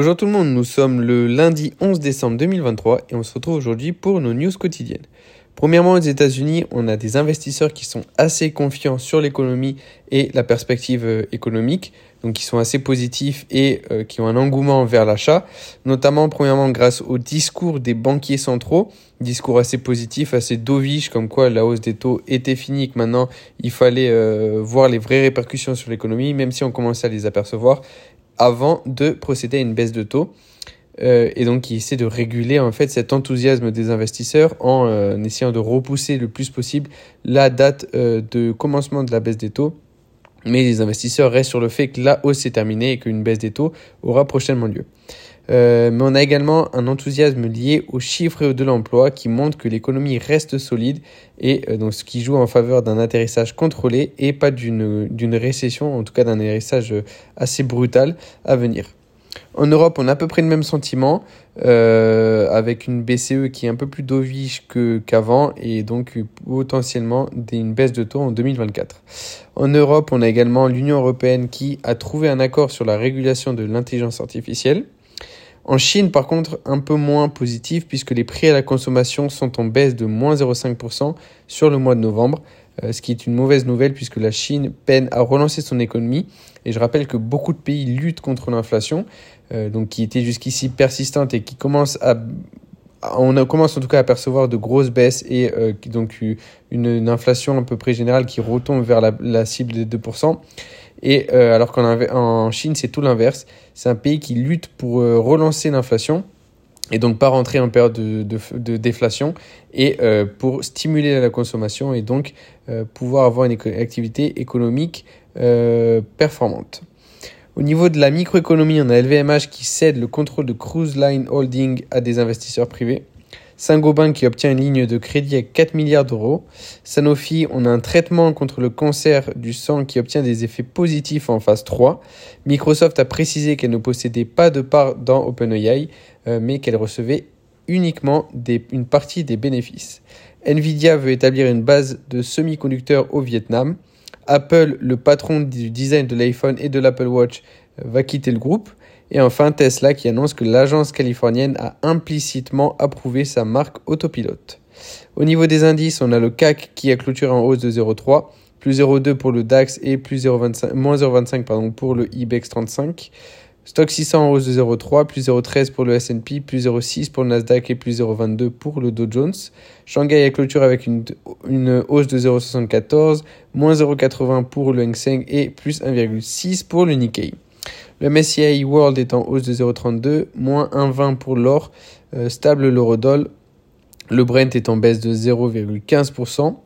Bonjour tout le monde, nous sommes le lundi 11 décembre 2023 et on se retrouve aujourd'hui pour nos news quotidiennes. Premièrement, aux États-Unis, on a des investisseurs qui sont assez confiants sur l'économie et la perspective euh, économique, donc qui sont assez positifs et euh, qui ont un engouement vers l'achat, notamment premièrement grâce au discours des banquiers centraux, discours assez positif, assez dovish, comme quoi la hausse des taux était finie, que maintenant il fallait euh, voir les vraies répercussions sur l'économie, même si on commençait à les apercevoir avant de procéder à une baisse de taux. Euh, et donc qui essaie de réguler en fait cet enthousiasme des investisseurs en euh, essayant de repousser le plus possible la date euh, de commencement de la baisse des taux. Mais les investisseurs restent sur le fait que la hausse est terminée et qu'une baisse des taux aura prochainement lieu. Mais on a également un enthousiasme lié aux chiffres de l'emploi qui montre que l'économie reste solide et donc ce qui joue en faveur d'un atterrissage contrôlé et pas d'une récession, en tout cas d'un atterrissage assez brutal à venir. En Europe, on a à peu près le même sentiment, euh, avec une BCE qui est un peu plus dovish qu'avant et donc potentiellement une baisse de taux en 2024. En Europe, on a également l'Union européenne qui a trouvé un accord sur la régulation de l'intelligence artificielle. En Chine, par contre, un peu moins positif puisque les prix à la consommation sont en baisse de moins 0,5% sur le mois de novembre, euh, ce qui est une mauvaise nouvelle puisque la Chine peine à relancer son économie. Et je rappelle que beaucoup de pays luttent contre l'inflation, euh, donc qui était jusqu'ici persistante et qui commence à on commence en tout cas à percevoir de grosses baisses et euh, donc une, inflation à peu près générale qui retombe vers la, cible des 2%. Et alors qu'en en Chine, c'est tout l'inverse. C'est un pays qui lutte pour relancer l'inflation et donc pas rentrer en période de, déflation et euh, pour stimuler la consommation et donc euh, pouvoir avoir une activité économique euh, performante. Au niveau de la microéconomie, on a LVMH qui cède le contrôle de Cruise Line Holding à des investisseurs privés. Saint-Gobain qui obtient une ligne de crédit à 4 milliards d'euros. Sanofi, on a un traitement contre le cancer du sang qui obtient des effets positifs en phase 3. Microsoft a précisé qu'elle ne possédait pas de part dans OpenAI, euh, mais qu'elle recevait uniquement une partie des bénéfices. Nvidia veut établir une base de semi-conducteurs au Vietnam. Apple, le patron du design de l'iPhone et de l'Apple Watch, va quitter le groupe. Et enfin, Tesla qui annonce que l'agence californienne a implicitement approuvé sa marque autopilote. Au niveau des indices, on a le CAC qui a clôturé en hausse de 0,3, plus 0,2 pour le DAX et plus 0,25, moins 0,25 pardon, pour le IBEX 35. Stock 600 en hausse de 0,3, plus 0,13 pour le S&P, plus 0,6 pour le Nasdaq et plus 0,22 pour le Dow Jones. Shanghai a clôturé avec une, une hausse de 0,74, moins 0,80 pour le Hang Seng et plus 1,6 pour le Nikkei. Le MSCI World est en hausse de 0,32, moins 1,20 pour l'or, euh, stable l'eurodoll. Le Brent est en baisse de 0,15%.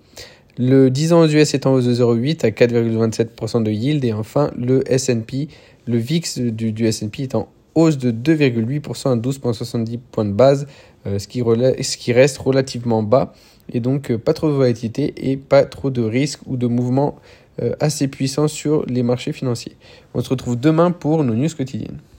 Le 10 ans aux US est en hausse de 0,8 à 4,27% de yield. Et enfin, le S&P, le VIX du, S&P est en hausse de 2,8% à 12,70 points de base, euh, ce, qui reste relativement bas. Et donc, euh, pas trop de volatilité et pas trop de risques ou de mouvements assez puissant sur les marchés financiers. On se retrouve demain pour nos news quotidiennes.